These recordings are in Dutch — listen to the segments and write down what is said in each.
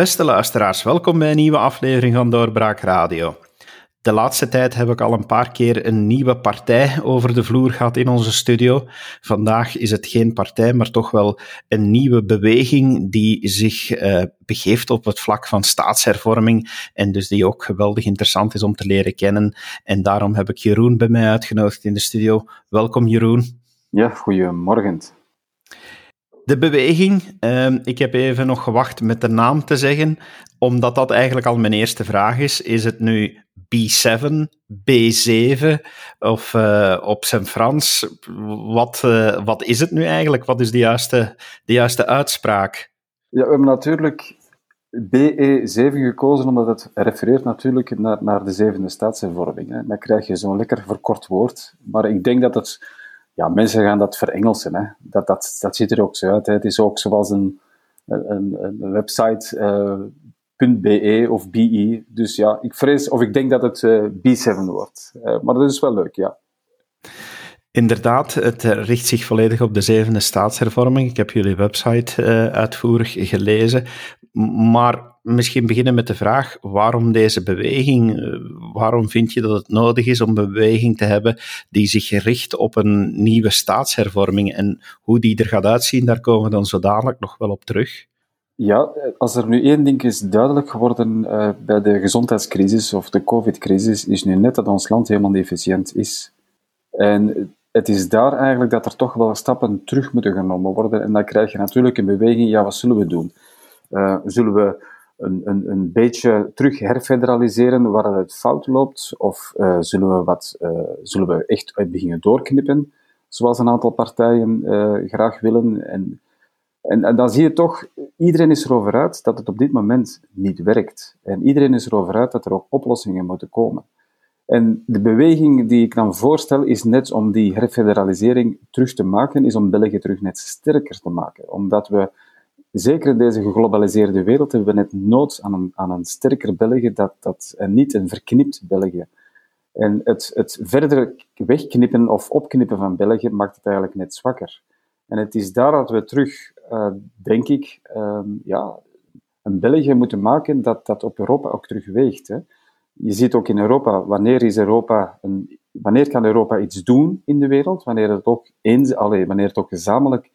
Beste luisteraars, welkom bij een nieuwe aflevering van Doorbraak Radio. De laatste tijd heb ik al een paar keer een nieuwe partij over de vloer gehad in onze studio. Vandaag is het geen partij, maar toch wel een nieuwe beweging die zich uh, begeeft op het vlak van staatshervorming en dus die ook geweldig interessant is om te leren kennen. En daarom heb ik Jeroen bij mij uitgenodigd in de studio. Welkom Jeroen. Ja, goedemorgen. De beweging, uh, ik heb even nog gewacht met de naam te zeggen, omdat dat eigenlijk al mijn eerste vraag is. Is het nu B7, B7 of uh, op zijn Frans? Wat, uh, wat is het nu eigenlijk? Wat is de juiste, de juiste uitspraak? Ja, we hebben natuurlijk BE7 gekozen omdat het refereert natuurlijk naar, naar de zevende staatshervorming. Hè. Dan krijg je zo'n lekker verkort woord. Maar ik denk dat het ja, mensen gaan dat verengelsen. Hè. Dat, dat, dat ziet er ook zo uit. Het is ook zoals een, een, een website uh, .be of BE. Dus ja, ik vrees, of ik denk dat het uh, B7 wordt. Uh, maar dat is wel leuk, ja. Inderdaad, het richt zich volledig op de zevende staatshervorming. Ik heb jullie website uitvoerig gelezen. Maar misschien beginnen met de vraag: waarom deze beweging? Waarom vind je dat het nodig is om een beweging te hebben die zich richt op een nieuwe staatshervorming? En hoe die er gaat uitzien, daar komen we dan zo dadelijk nog wel op terug. Ja, als er nu één ding is duidelijk geworden uh, bij de gezondheidscrisis of de COVID-crisis, is nu net dat ons land helemaal niet efficiënt is. En het is daar eigenlijk dat er toch wel stappen terug moeten genomen worden. En dan krijg je natuurlijk een beweging, ja, wat zullen we doen? Uh, zullen we een, een, een beetje terug herfederaliseren waar het fout loopt? Of uh, zullen, we wat, uh, zullen we echt beginnen doorknippen, zoals een aantal partijen graag willen? En, en, en, dan zie je toch, iedereen is erover uit dat het op dit moment niet werkt. En iedereen is erover uit dat er ook oplossingen moeten komen. En de beweging die ik dan voorstel is net om die herfederalisering terug te maken, is om België terug net sterker te maken. Omdat we, zeker in deze geglobaliseerde wereld, hebben we net nood aan een, aan een sterker België dat, dat, en niet een verknipt België. En het, het verder wegknippen of opknippen van België maakt het eigenlijk net zwakker. En het is daar dat we terug, uh, denk ik, uh, ja, een België moeten maken dat, dat op Europa ook terug weegt. Hè je ziet ook in Europa, wanneer, is Europa een, wanneer kan Europa iets doen in de wereld, wanneer het ook, eens, allee, wanneer het ook gezamenlijk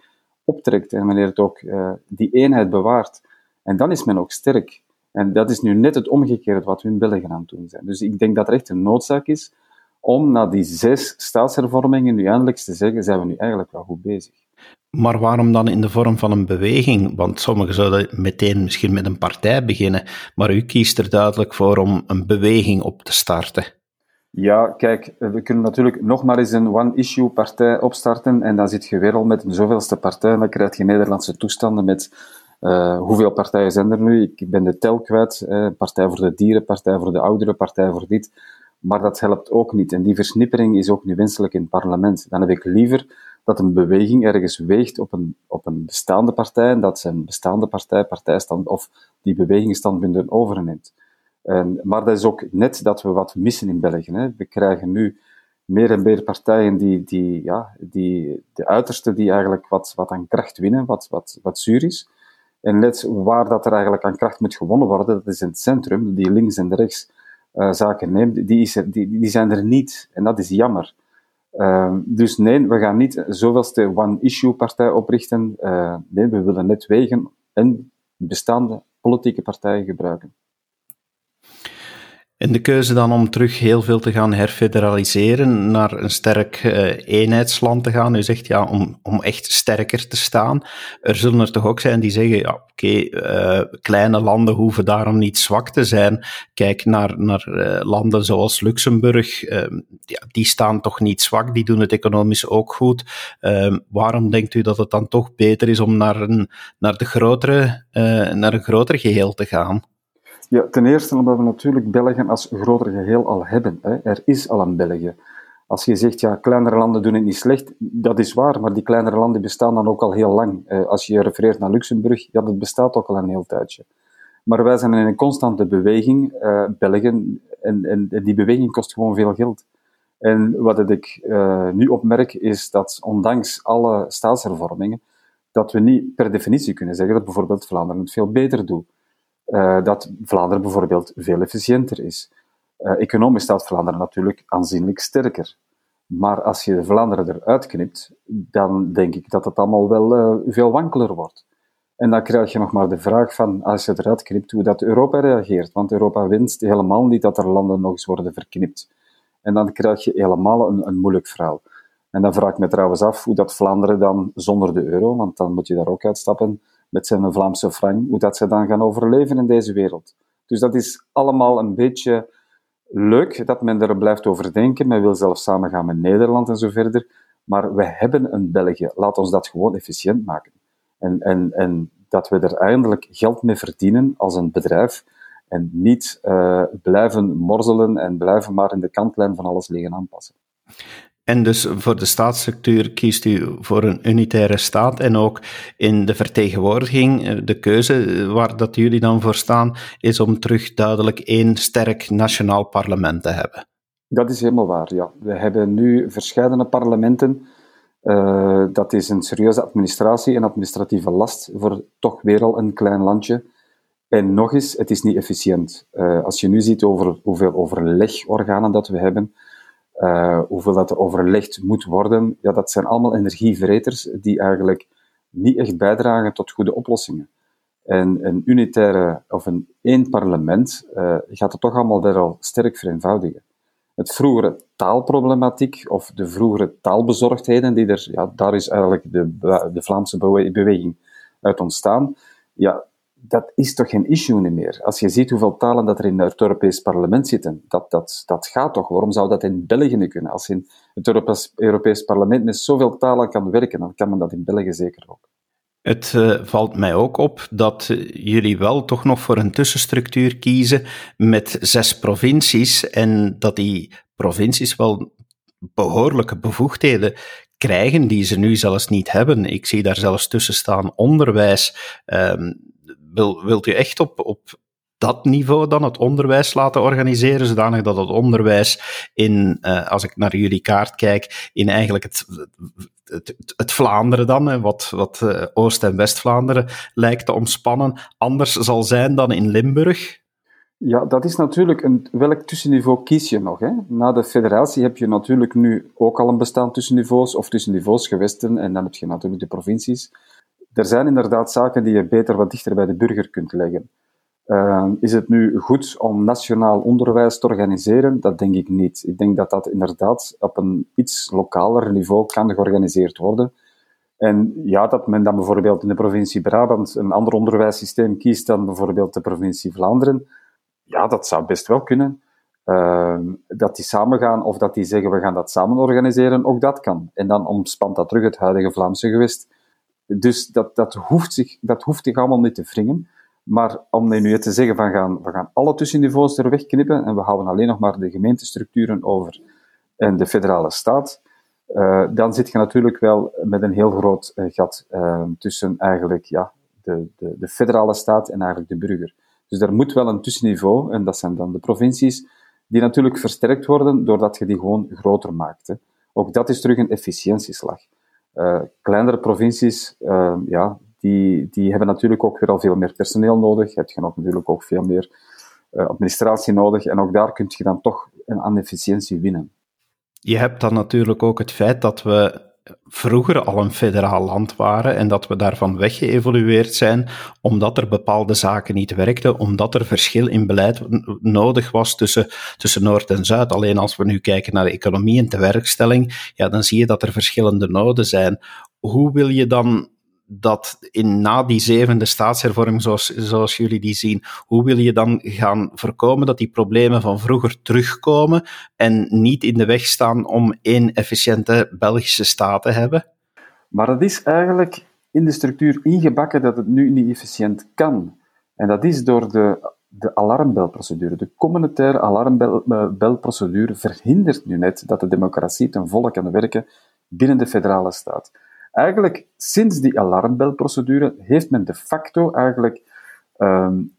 optrekt en wanneer het ook uh, die eenheid bewaart. En dan is men ook sterk. En dat is nu net het omgekeerde wat we in België aan doen zijn. Dus ik denk dat er echt een noodzaak is om na die zes staatshervormingen nu eindelijk te zeggen, zijn we nu eigenlijk wel goed bezig. Maar waarom dan in de vorm van een beweging? Want sommigen zouden meteen misschien met een partij beginnen, maar u kiest er duidelijk voor om een beweging op te starten. Ja, kijk, we kunnen natuurlijk nog maar eens een one-issue partij opstarten en dan zit je weer al met een zoveelste partij en dan krijg je Nederlandse toestanden met uh, hoeveel partijen zijn er nu? Ik ben de tel kwijt. Uh, partij voor de dieren, partij voor de ouderen, partij voor dit. Maar dat helpt ook niet. En die versnippering is ook niet wenselijk in het parlement. Dan heb ik liever dat een beweging ergens weegt op een, op een bestaande partij en dat zijn bestaande partij, partijstand of die bewegingsstandpunten overneemt. En, maar dat is ook net dat we wat missen in België. Hè. We krijgen nu meer en meer partijen die, die, ja, die de uiterste die eigenlijk wat, wat aan kracht winnen, wat, wat, wat zuur is. En net waar dat er eigenlijk aan kracht moet gewonnen worden, dat is in het centrum, die links en rechts uh, zaken neemt, die, is er, die, die zijn er niet. En dat is jammer. Uh, dus nee, we gaan niet zoveelste one-issue-partij oprichten. Uh, nee, we willen net wegen en bestaande politieke partijen gebruiken. En de keuze dan om terug heel veel te gaan herfederaliseren, naar een sterk uh, eenheidsland te gaan. U zegt ja, om, om echt sterker te staan. Er zullen er toch ook zijn die zeggen, ja, oké, okay, uh, kleine landen hoeven daarom niet zwak te zijn. Kijk naar, naar uh, landen zoals Luxemburg, ehm, ja, die staan toch niet zwak, die doen het economisch ook goed. Ehm, waarom denkt u dat het dan toch beter is om naar een, naar de grotere, naar een groter geheel te gaan? Ja, ten eerste omdat we natuurlijk België als groter geheel al hebben. Hè. Er is al een België. Als je zegt, ja, kleinere landen doen het niet slecht, dat is waar, maar die kleinere landen bestaan dan ook al heel lang. Eh, als je refereert naar Luxemburg, ja, dat bestaat ook al een heel tijdje. Maar wij zijn in een constante beweging, uh, België, en, en, die beweging kost gewoon veel geld. En wat ik uh, nu opmerk, is dat ondanks alle staatshervormingen, dat we niet per definitie kunnen zeggen dat bijvoorbeeld Vlaanderen het veel beter doet. Uh, dat Vlaanderen bijvoorbeeld veel efficiënter is. Uh, economisch staat Vlaanderen natuurlijk aanzienlijk sterker. Maar als je Vlaanderen eruit knipt, dan denk ik dat het allemaal wel uh, veel wankeler wordt. En dan krijg je nog maar de vraag van, als je eruit knipt, hoe dat Europa reageert. Want Europa wenst helemaal niet dat er landen nog eens worden verknipt. En dan krijg je helemaal een, een moeilijk verhaal. En dan vraag ik me trouwens af hoe dat Vlaanderen dan zonder de euro, want dan moet je daar ook uitstappen, met zijn Vlaamse frank, hoe dat ze dan gaan overleven in deze wereld. Dus dat is allemaal een beetje leuk dat men er blijft over denken. Men wil zelfs samengaan met Nederland en zo verder. Maar we hebben een België. Laat ons dat gewoon efficiënt maken. En, en, en dat we er eindelijk geld mee verdienen als een bedrijf. En niet uh, blijven morzelen en blijven maar in de kantlijn van alles liggen aanpassen. En dus voor de staatsstructuur kiest u voor een unitaire staat en ook in de vertegenwoordiging, eh, de keuze waar dat jullie dan voor staan, is om terug duidelijk één sterk nationaal parlement te hebben. Dat is helemaal waar, ja. We hebben nu verschillende parlementen. Uh, dat is een serieuze administratie en administratieve last voor toch weer al een klein landje. En nog eens, het is niet efficiënt. Als je nu ziet over hoeveel overlegorganen dat we hebben, uh, hoeveel dat er overlegd moet worden, ja, dat zijn allemaal energievreters die eigenlijk niet echt bijdragen tot goede oplossingen. En een unitaire of een één parlement uh, gaat het toch allemaal wel al sterk vereenvoudigen. Het vroegere taalproblematiek of de vroegere taalbezorgdheden, die er, ja, daar is eigenlijk de, de Vlaamse beweging uit ontstaan. Ja, dat is toch geen issue meer. Als je ziet hoeveel talen dat er in het Europees parlement zitten, dat, dat, dat gaat toch. Waarom zou dat in België niet kunnen? Als in het Europees, parlement met zoveel talen kan werken, dan kan men dat in België zeker ook. Het uh, valt mij ook op dat uh, jullie wel toch nog voor een tussenstructuur kiezen met zes provincies en dat die provincies wel behoorlijke bevoegdheden krijgen die ze nu zelfs niet hebben. Ik zie daar zelfs tussen staan onderwijs. Um, wil, wilt u echt op, op dat niveau dan het onderwijs laten organiseren, zodanig dat het onderwijs in, uh, als ik naar jullie kaart kijk, in eigenlijk het, het, het Vlaanderen dan, wat, wat uh, Oost- en West-Vlaanderen lijkt te omspannen, anders zal zijn dan in Limburg? Ja, dat is natuurlijk een. Welk tussenniveau kies je nog? Hè? Na de federatie heb je natuurlijk nu ook al een bestaan tussenniveaus of tussenniveaus gewesten en dan heb je natuurlijk de provincies er zijn inderdaad zaken die je beter wat dichter bij de burger kunt leggen. Uh, is het nu goed om nationaal onderwijs te organiseren? Dat denk ik niet. Ik denk dat dat inderdaad op een iets lokaler niveau kan georganiseerd worden. En ja, dat men dan bijvoorbeeld in de provincie Brabant een ander onderwijssysteem kiest dan bijvoorbeeld de provincie Vlaanderen, ja, dat zou best wel kunnen. Uh, dat die samengaan of dat die zeggen we gaan dat samen organiseren, ook dat kan. En dan omspant dat terug het huidige Vlaamse gewest. Dus dat, dat, hoeft zich, dat hoeft zich allemaal niet te wringen. Maar om nu te zeggen van gaan, we gaan alle tussenniveaus er wegknippen en we houden alleen nog maar de gemeentestructuren over en de federale staat, uh, dan zit je natuurlijk wel met een heel groot uh, gat uh, tussen eigenlijk ja, de, de, de, federale staat en eigenlijk de burger. Dus er moet wel een tussenniveau, en dat zijn dan de provincies, die natuurlijk versterkt worden doordat je die gewoon groter maakt. Ook dat is terug een efficiëntieslag. Uh, kleinere provincies, uh, ja, die, die hebben natuurlijk ook weer al veel meer personeel nodig. Je hebt natuurlijk ook veel meer uh, administratie nodig. En ook daar kun je dan toch aan efficiëntie winnen. Je hebt dan natuurlijk ook het feit dat we vroeger al een federaal land waren en dat we daarvan weggeëvolueerd zijn omdat er bepaalde zaken niet werkten, omdat er verschil in beleid nodig was tussen, tussen Noord en Zuid. Alleen als we nu kijken naar de economie en de werkstelling, ja, dan zie je dat er verschillende noden zijn. Hoe wil je dan dat in, na die zevende staatshervorming, zoals, zoals jullie die zien, hoe wil je dan gaan voorkomen dat die problemen van vroeger terugkomen en niet in de weg staan om één efficiënte Belgische staat te hebben? Maar het is eigenlijk in de structuur ingebakken dat het nu niet efficiënt kan. En dat is door de, de alarmbelprocedure. De communautaire alarmbelprocedure verhindert nu net dat de democratie ten volle kan werken binnen de federale staat. Eigenlijk, sinds die alarmbelprocedure, heeft men de facto eigenlijk um,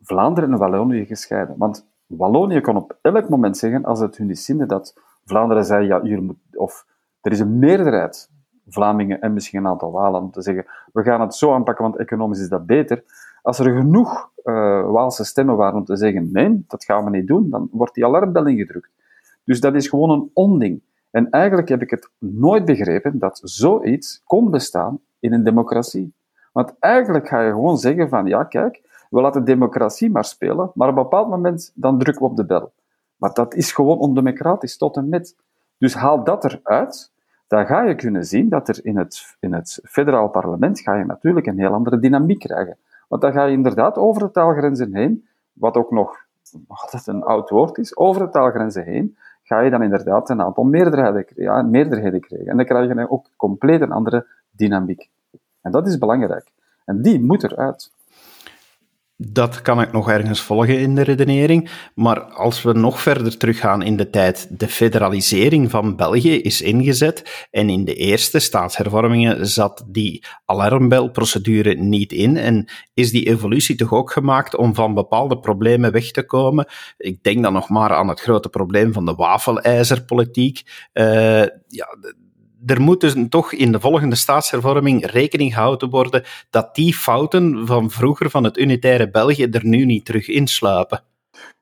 Vlaanderen en Wallonië gescheiden. Want Wallonië kon op elk moment zeggen, als het hun zinde, dat Vlaanderen zei, ja, hier moet, of er is een meerderheid Vlamingen en misschien een aantal Walen om te zeggen, we gaan het zo aanpakken, want economisch is dat beter. Als er genoeg uh, Waalse stemmen waren om te zeggen nee, dat gaan we niet doen, dan wordt die alarmbel ingedrukt. Dus dat is gewoon een onding. En eigenlijk heb ik het nooit begrepen dat zoiets kon bestaan in een democratie. Want eigenlijk ga je gewoon zeggen van, ja kijk, we laten democratie maar spelen, maar op een bepaald moment dan drukken we op de bel. Maar dat is gewoon ondemocratisch tot en met. Dus haal dat eruit, dan ga je kunnen zien dat er in het, in het federaal parlement ga je natuurlijk een heel andere dynamiek krijgen. Want dan ga je inderdaad over de taalgrenzen heen, wat ook nog altijd een oud woord is, over de taalgrenzen heen, ga je dan inderdaad een aantal meerderheden, ja, meerderheden krijgen. En dan krijg je ook compleet een andere dynamiek. En dat is belangrijk. En die moet eruit. Dat kan ik nog ergens volgen in de redenering. Maar als we nog verder teruggaan in de tijd, de federalisering van België is ingezet. En in de eerste staatshervormingen zat die alarmbelprocedure niet in. En is die evolutie toch ook gemaakt om van bepaalde problemen weg te komen? Ik denk dan nog maar aan het grote probleem van de wafelijzerpolitiek. Uh, ja, er moet dus toch in de volgende staatshervorming rekening gehouden worden dat die fouten van vroeger van het unitaire België er nu niet terug insluipen.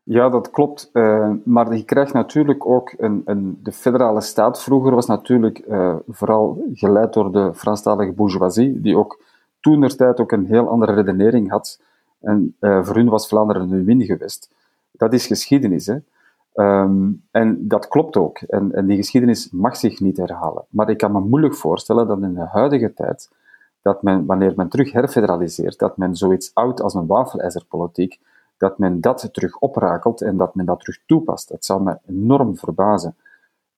Ja, dat klopt. Uh, maar je krijgt natuurlijk ook een, een, de federale staat. Vroeger was natuurlijk uh, vooral geleid door de Franstalige bourgeoisie, die ook toen tijd ook een heel andere redenering had. En uh, voor hun was Vlaanderen een win geweest. Dat is geschiedenis. Hè? Um, en dat klopt ook. En, en, die geschiedenis mag zich niet herhalen. Maar ik kan me moeilijk voorstellen dat in de huidige tijd, dat men, wanneer men terug herfederaliseert, dat men zoiets oud als een wafelijzerpolitiek, dat men dat terug oprakelt en dat men dat terug toepast. Dat zou me enorm verbazen.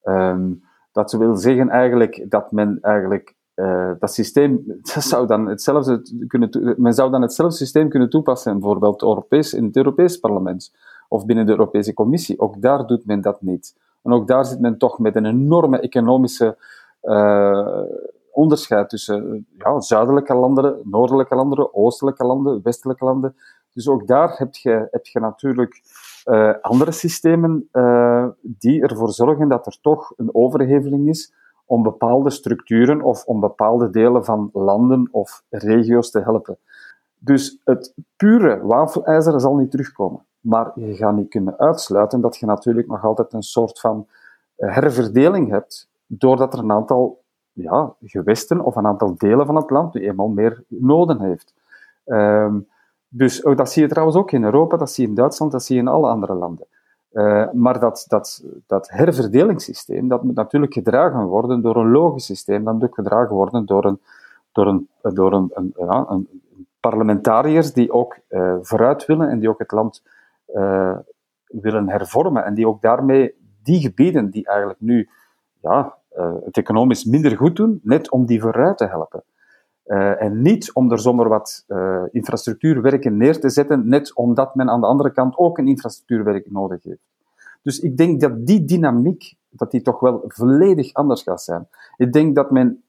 Um, dat wil zeggen eigenlijk dat men eigenlijk uh, dat systeem, zou dan hetzelfde kunnen, men zou dan hetzelfde systeem kunnen toepassen, bijvoorbeeld Europees, in het Europees parlement of binnen de Europese Commissie. Ook daar doet men dat niet. En ook daar zit men toch met een enorme economische uh, onderscheid tussen ja, zuidelijke landen, noordelijke landen, oostelijke landen, westelijke landen. Dus ook daar heb je, natuurlijk uh, andere systemen die ervoor zorgen dat er toch een overheveling is om bepaalde structuren of om bepaalde delen van landen of regio's te helpen. Dus het pure wafelijzer zal niet terugkomen. Maar je gaat niet kunnen uitsluiten dat je natuurlijk nog altijd een soort van eh, herverdeling hebt, doordat er een aantal ja, gewesten of een aantal delen van het land nu eenmaal meer noden heeft. Um, dus oh, dat zie je trouwens ook in Europa, dat zie je in Duitsland, dat zie je in alle andere landen. Uh, maar dat, dat, dat herverdelingssysteem, dat moet natuurlijk gedragen worden door een logisch systeem, dat moet gedragen worden door een, door een, door een, ja, een parlementariërs die ook uh, vooruit willen en die ook het land uh, willen hervormen en die ook daarmee die gebieden die eigenlijk nu ja, uh, het economisch minder goed doen, net om die vooruit te helpen. Uh, en niet om er zomaar wat infrastructuurwerken neer te zetten, net omdat men aan de andere kant ook een infrastructuurwerk nodig heeft. Dus ik denk dat die dynamiek, dat die toch wel volledig anders gaat zijn. Ik denk dat men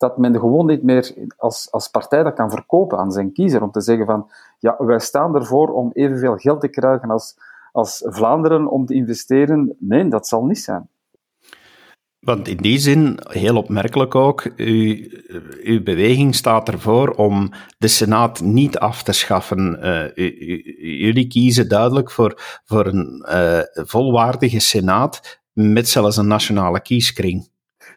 dat men gewoon niet meer als, als partij dat kan verkopen aan zijn kiezer. Om te zeggen van, ja, wij staan ervoor om evenveel geld te krijgen als, als Vlaanderen om te investeren. Nee, dat zal niet zijn. Want in die zin, heel opmerkelijk ook, uw, uw beweging staat ervoor om de Senaat niet af te schaffen. Uh, jullie kiezen duidelijk voor, voor een uh, volwaardige Senaat met zelfs een nationale kieskring.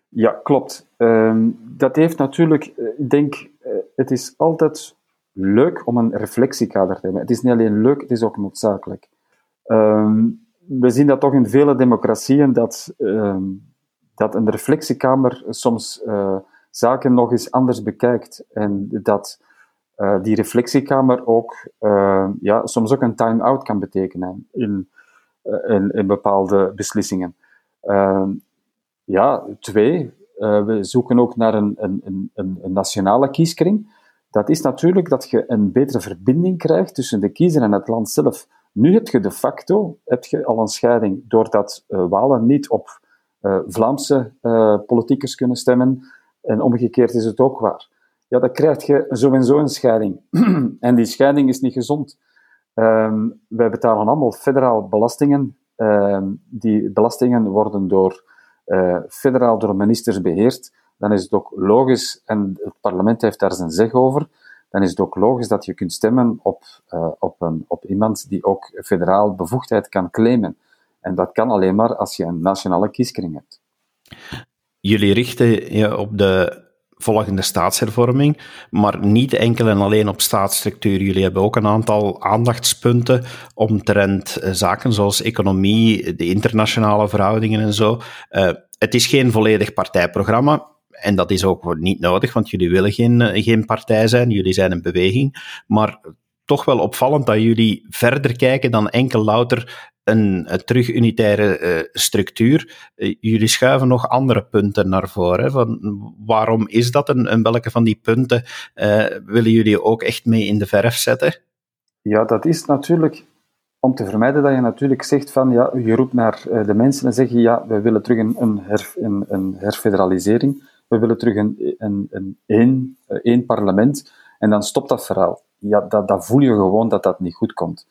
Ja, klopt. Um, dat heeft natuurlijk, eh, ik denk, uh, het is altijd leuk om een reflectiekader te hebben. Het is niet alleen leuk, het is ook noodzakelijk. Um, we zien dat toch in vele democratieën, dat, um, dat een reflectiekamer soms uh, zaken nog eens anders bekijkt. En dat die reflectiekamer ook, ja, soms ook een time-out kan betekenen in, in, in bepaalde beslissingen. Ja, twee, uh, we zoeken ook naar een, een, een, een, nationale kieskring. Dat is natuurlijk dat je een betere verbinding krijgt tussen de kiezer en het land zelf. Nu heb je de facto heb je al een scheiding, doordat uh, Walen niet op uh, Vlaamse politiekers kunnen stemmen. En omgekeerd is het ook waar. Ja, dan krijg je zo een scheiding. en die scheiding is niet gezond. Um, wij betalen allemaal federaal belastingen. Um, die belastingen worden door uh, federaal door ministers beheerd, dan is het ook logisch, en het parlement heeft daar zijn zeg over, dan is het ook logisch dat je kunt stemmen op, uh, op, een, op iemand die ook federaal bevoegdheid kan claimen. En dat kan alleen maar als je een nationale kieskring hebt. Jullie richten je op de volgende staatshervorming, maar niet enkel en alleen op staatsstructuur. Jullie hebben ook een aantal aandachtspunten omtrent eh, zaken zoals economie, de internationale verhoudingen en zo. Uh, het is geen volledig partijprogramma. En dat is ook niet nodig, want jullie willen geen, eh, geen partij zijn, jullie zijn een beweging. Maar toch wel opvallend dat jullie verder kijken dan enkel louter een, een terug-unitaire uh, structuur. Uh, jullie schuiven nog andere punten naar voren. Van waarom is dat en, welke van die punten willen jullie ook echt mee in de verf zetten? Ja, dat is natuurlijk om te vermijden dat je natuurlijk zegt van, ja, je roept naar de mensen en zeg je, ja, we willen terug een, een, een, herfederalisering, we willen terug een, een, een, een, één parlement, en dan stopt dat verhaal. Ja, dat, dat voel je gewoon dat dat niet goed komt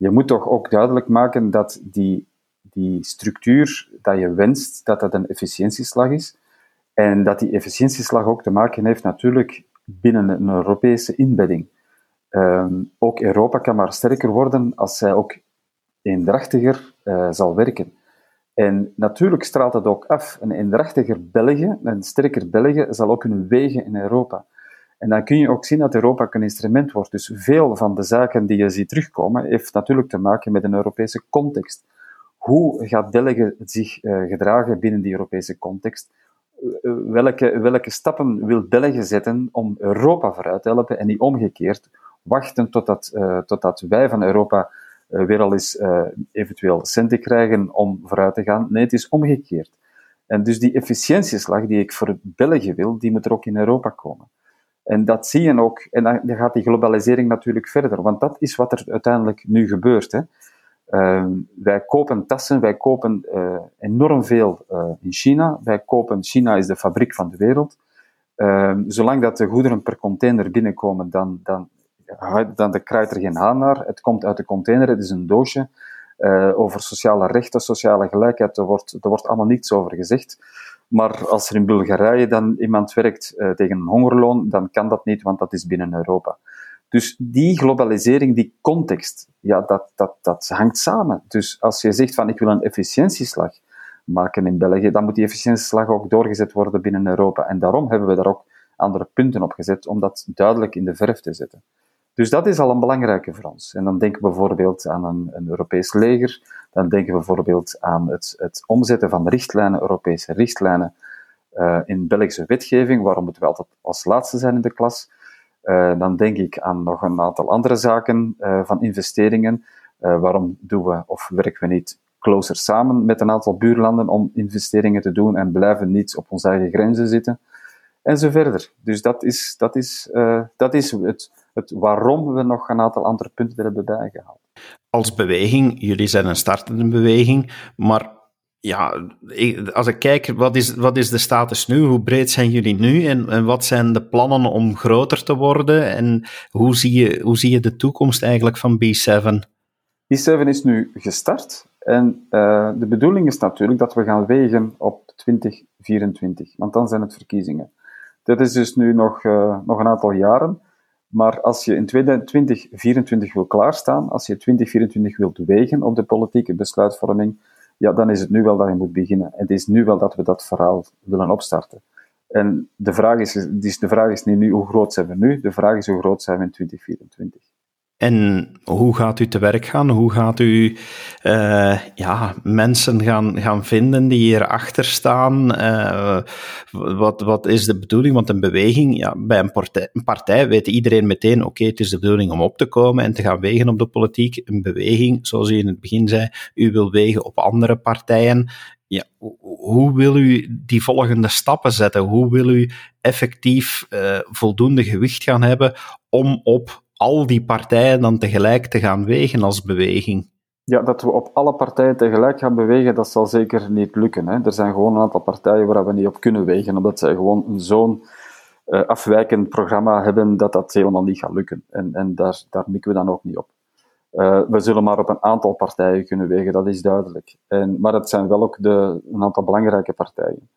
je moet toch ook duidelijk maken dat die, die structuur dat je wenst, dat dat een efficiëntieslag is. En dat die efficiëntieslag ook te maken heeft natuurlijk binnen een Europese inbedding. Um, ook Europa kan maar sterker worden als zij ook eendrachtiger uh, zal werken. En natuurlijk straalt het ook af. Een eendrachtiger België, een sterker België, zal ook kunnen wegen in Europa. En dan kun je ook zien dat Europa een instrument wordt. Dus veel van de zaken die je ziet terugkomen, heeft natuurlijk te maken met een Europese context. Hoe gaat België zich uh, gedragen binnen die Europese context? Uh, welke, welke stappen wil België zetten om Europa vooruit te helpen en niet omgekeerd wachten totdat, totdat wij van Europa weer al eens eventueel centen krijgen om vooruit te gaan? Nee, het is omgekeerd. En dus die efficiëntieslag die ik voor België wil, die moet er ook in Europa komen. En dat zie je ook, en dan gaat die globalisering natuurlijk verder, want dat is wat er uiteindelijk nu gebeurt. Hè. Uh, wij kopen tassen, wij kopen uh, enorm veel uh, in China. Wij kopen, China is de fabriek van de wereld. Ehm, zolang dat de goederen per container binnenkomen, dan, dan, dan de kruid er geen haan naar. Het komt uit de container, het is een doosje. Eh, over sociale rechten, sociale gelijkheid, er wordt, er wordt allemaal niets over gezegd. Maar als er in Bulgarije dan iemand werkt uh, tegen een hongerloon, dan kan dat niet, want dat is binnen Europa. Dus die globalisering, die context, ja, dat, dat, dat hangt samen. Dus als je zegt van ik wil een efficiëntieslag maken in België, dan moet die efficiëntieslag ook doorgezet worden binnen Europa. En daarom hebben we daar ook andere punten op gezet, om dat duidelijk in de verf te zetten. Dus dat is al een belangrijke voor ons. En dan denken we bijvoorbeeld aan een, een Europees leger, dan denken we bijvoorbeeld aan het, het omzetten van richtlijnen, Europese richtlijnen, uh, in Belgische wetgeving. Waarom moeten we altijd als laatste zijn in de klas? Uh, dan denk ik aan nog een aantal andere zaken uh, van investeringen. waarom doen we of werken we niet closer samen met een aantal buurlanden om investeringen te doen en blijven niet op onze eigen grenzen zitten? En zo verder. Dus dat is, dat is, dat is het, het waarom we nog een aantal andere punten er hebben bijgehaald. Als beweging, jullie zijn een startende beweging, maar ja, als ik kijk, wat is, wat is de status nu? Hoe breed zijn jullie nu? En, en wat zijn de plannen om groter te worden? En hoe zie je, hoe zie je de toekomst eigenlijk van B7? B7 is nu gestart. En uh, de bedoeling is natuurlijk dat we gaan wegen op 2024, want dan zijn het verkiezingen. Dat is dus nu nog, uh, nog een aantal jaren. Maar als je in 2024 wil klaarstaan, als je 2024 wilt wegen op de politieke besluitvorming, ja, dan is het nu wel dat je moet beginnen. Het is nu wel dat we dat verhaal willen opstarten. En de vraag is, de vraag is niet nu hoe groot zijn we nu, de vraag is hoe groot zijn we in 2024. En hoe gaat u te werk gaan? Hoe gaat u uh, ja, mensen gaan, gaan vinden die hierachter staan? Uh, wat, wat is de bedoeling? Want een beweging, ja, bij een partij, een partij weet iedereen meteen, oké, het is de bedoeling om op te komen en te gaan wegen op de politiek. Een beweging, zoals u in het begin zei, u wil wegen op andere partijen. Ja, hoe wil u die volgende stappen zetten? Hoe wil u effectief uh, voldoende gewicht gaan hebben om op al die partijen dan tegelijk te gaan wegen als beweging? Ja, dat we op alle partijen tegelijk gaan bewegen, dat zal zeker niet lukken. Hè. Er zijn gewoon een aantal partijen waar we niet op kunnen wegen, omdat zij gewoon zo'n uh, afwijkend programma hebben dat dat helemaal niet gaat lukken. En, en daar, daar mikken we dan ook niet op. Uh, we zullen maar op een aantal partijen kunnen wegen, dat is duidelijk. En, maar het zijn wel ook de, een aantal belangrijke partijen.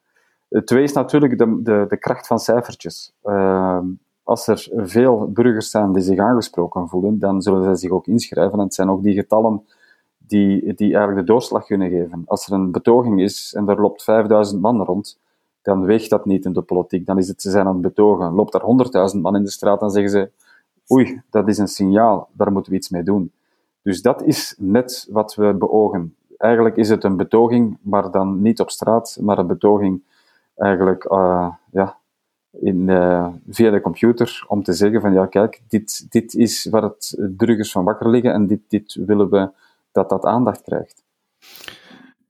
Twee is natuurlijk de, de, de kracht van cijfertjes. Uh, als er veel burgers zijn die zich aangesproken voelen, dan zullen zij zich ook inschrijven. En het zijn ook die getallen die, die eigenlijk de doorslag kunnen geven. Als er een betoging is en er loopt 5000 man rond, dan weegt dat niet in de politiek. Dan is het, ze zijn aan het betogen. Loopt er 100.000 man in de straat, dan zeggen ze, oei, dat is een signaal, daar moeten we iets mee doen. Dus dat is net wat we beogen. Eigenlijk is het een betoging, maar dan niet op straat, maar een betoging eigenlijk uh, ja, in, uh, via de computer om te zeggen van ja, kijk, dit, dit is waar het burgers van wakker liggen en dit, dit willen we dat dat aandacht krijgt.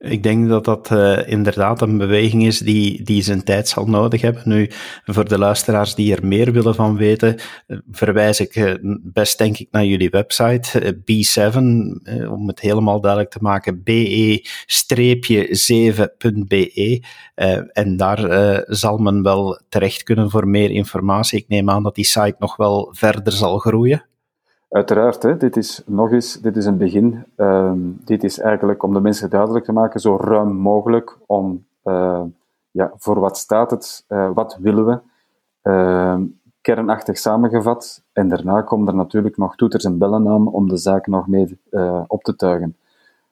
Ik denk dat dat uh, inderdaad een beweging is die, die zijn tijd zal nodig hebben. Nu, voor de luisteraars die er meer willen van weten, uh, verwijs ik uh, best denk ik naar jullie website, B7, om het helemaal duidelijk te maken, be-7.be. en daar zal men wel terecht kunnen voor meer informatie. Ik neem aan dat die site nog wel verder zal groeien. Uiteraard, hè, dit is nog eens, dit is een begin. Uh, dit is eigenlijk om de mensen duidelijk te maken, zo ruim mogelijk, om uh, ja, voor wat staat het, uh, wat willen we, ehm, kernachtig samengevat. En daarna komen er natuurlijk nog toeters en bellen aan om de zaak nog mee eh, op te tuigen.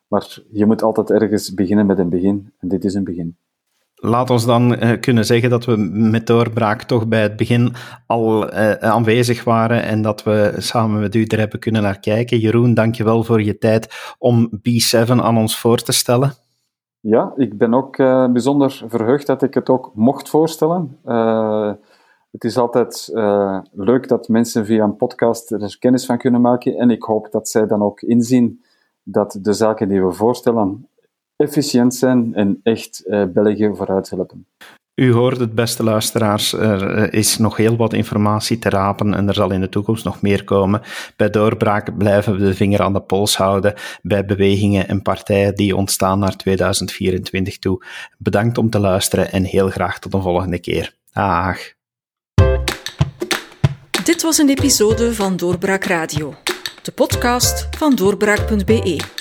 Maar je moet altijd ergens beginnen met een begin, en dit is een begin. Laat ons dan uh, kunnen zeggen dat we met doorbraak toch bij het begin al uh, aanwezig waren en dat we samen met u er hebben kunnen naar kijken. Jeroen, dank je wel voor je tijd om B7 aan ons voor te stellen. Ja, ik ben ook uh, bijzonder verheugd dat ik het ook mocht voorstellen. het is altijd leuk dat mensen via een podcast er kennis van kunnen maken en ik hoop dat zij dan ook inzien dat de zaken die we voorstellen efficiënt zijn en echt uh, België vooruit helpen. U hoort het, beste luisteraars. Er eh, is nog heel wat informatie te rapen en er zal in de toekomst nog meer komen. Bij doorbraak blijven we de vinger aan de pols houden bij bewegingen en partijen die ontstaan naar 2024 toe. Bedankt om te luisteren en heel graag tot een volgende keer. Dag. Dit was een episode van Doorbraak Radio, de podcast van doorbraak.be.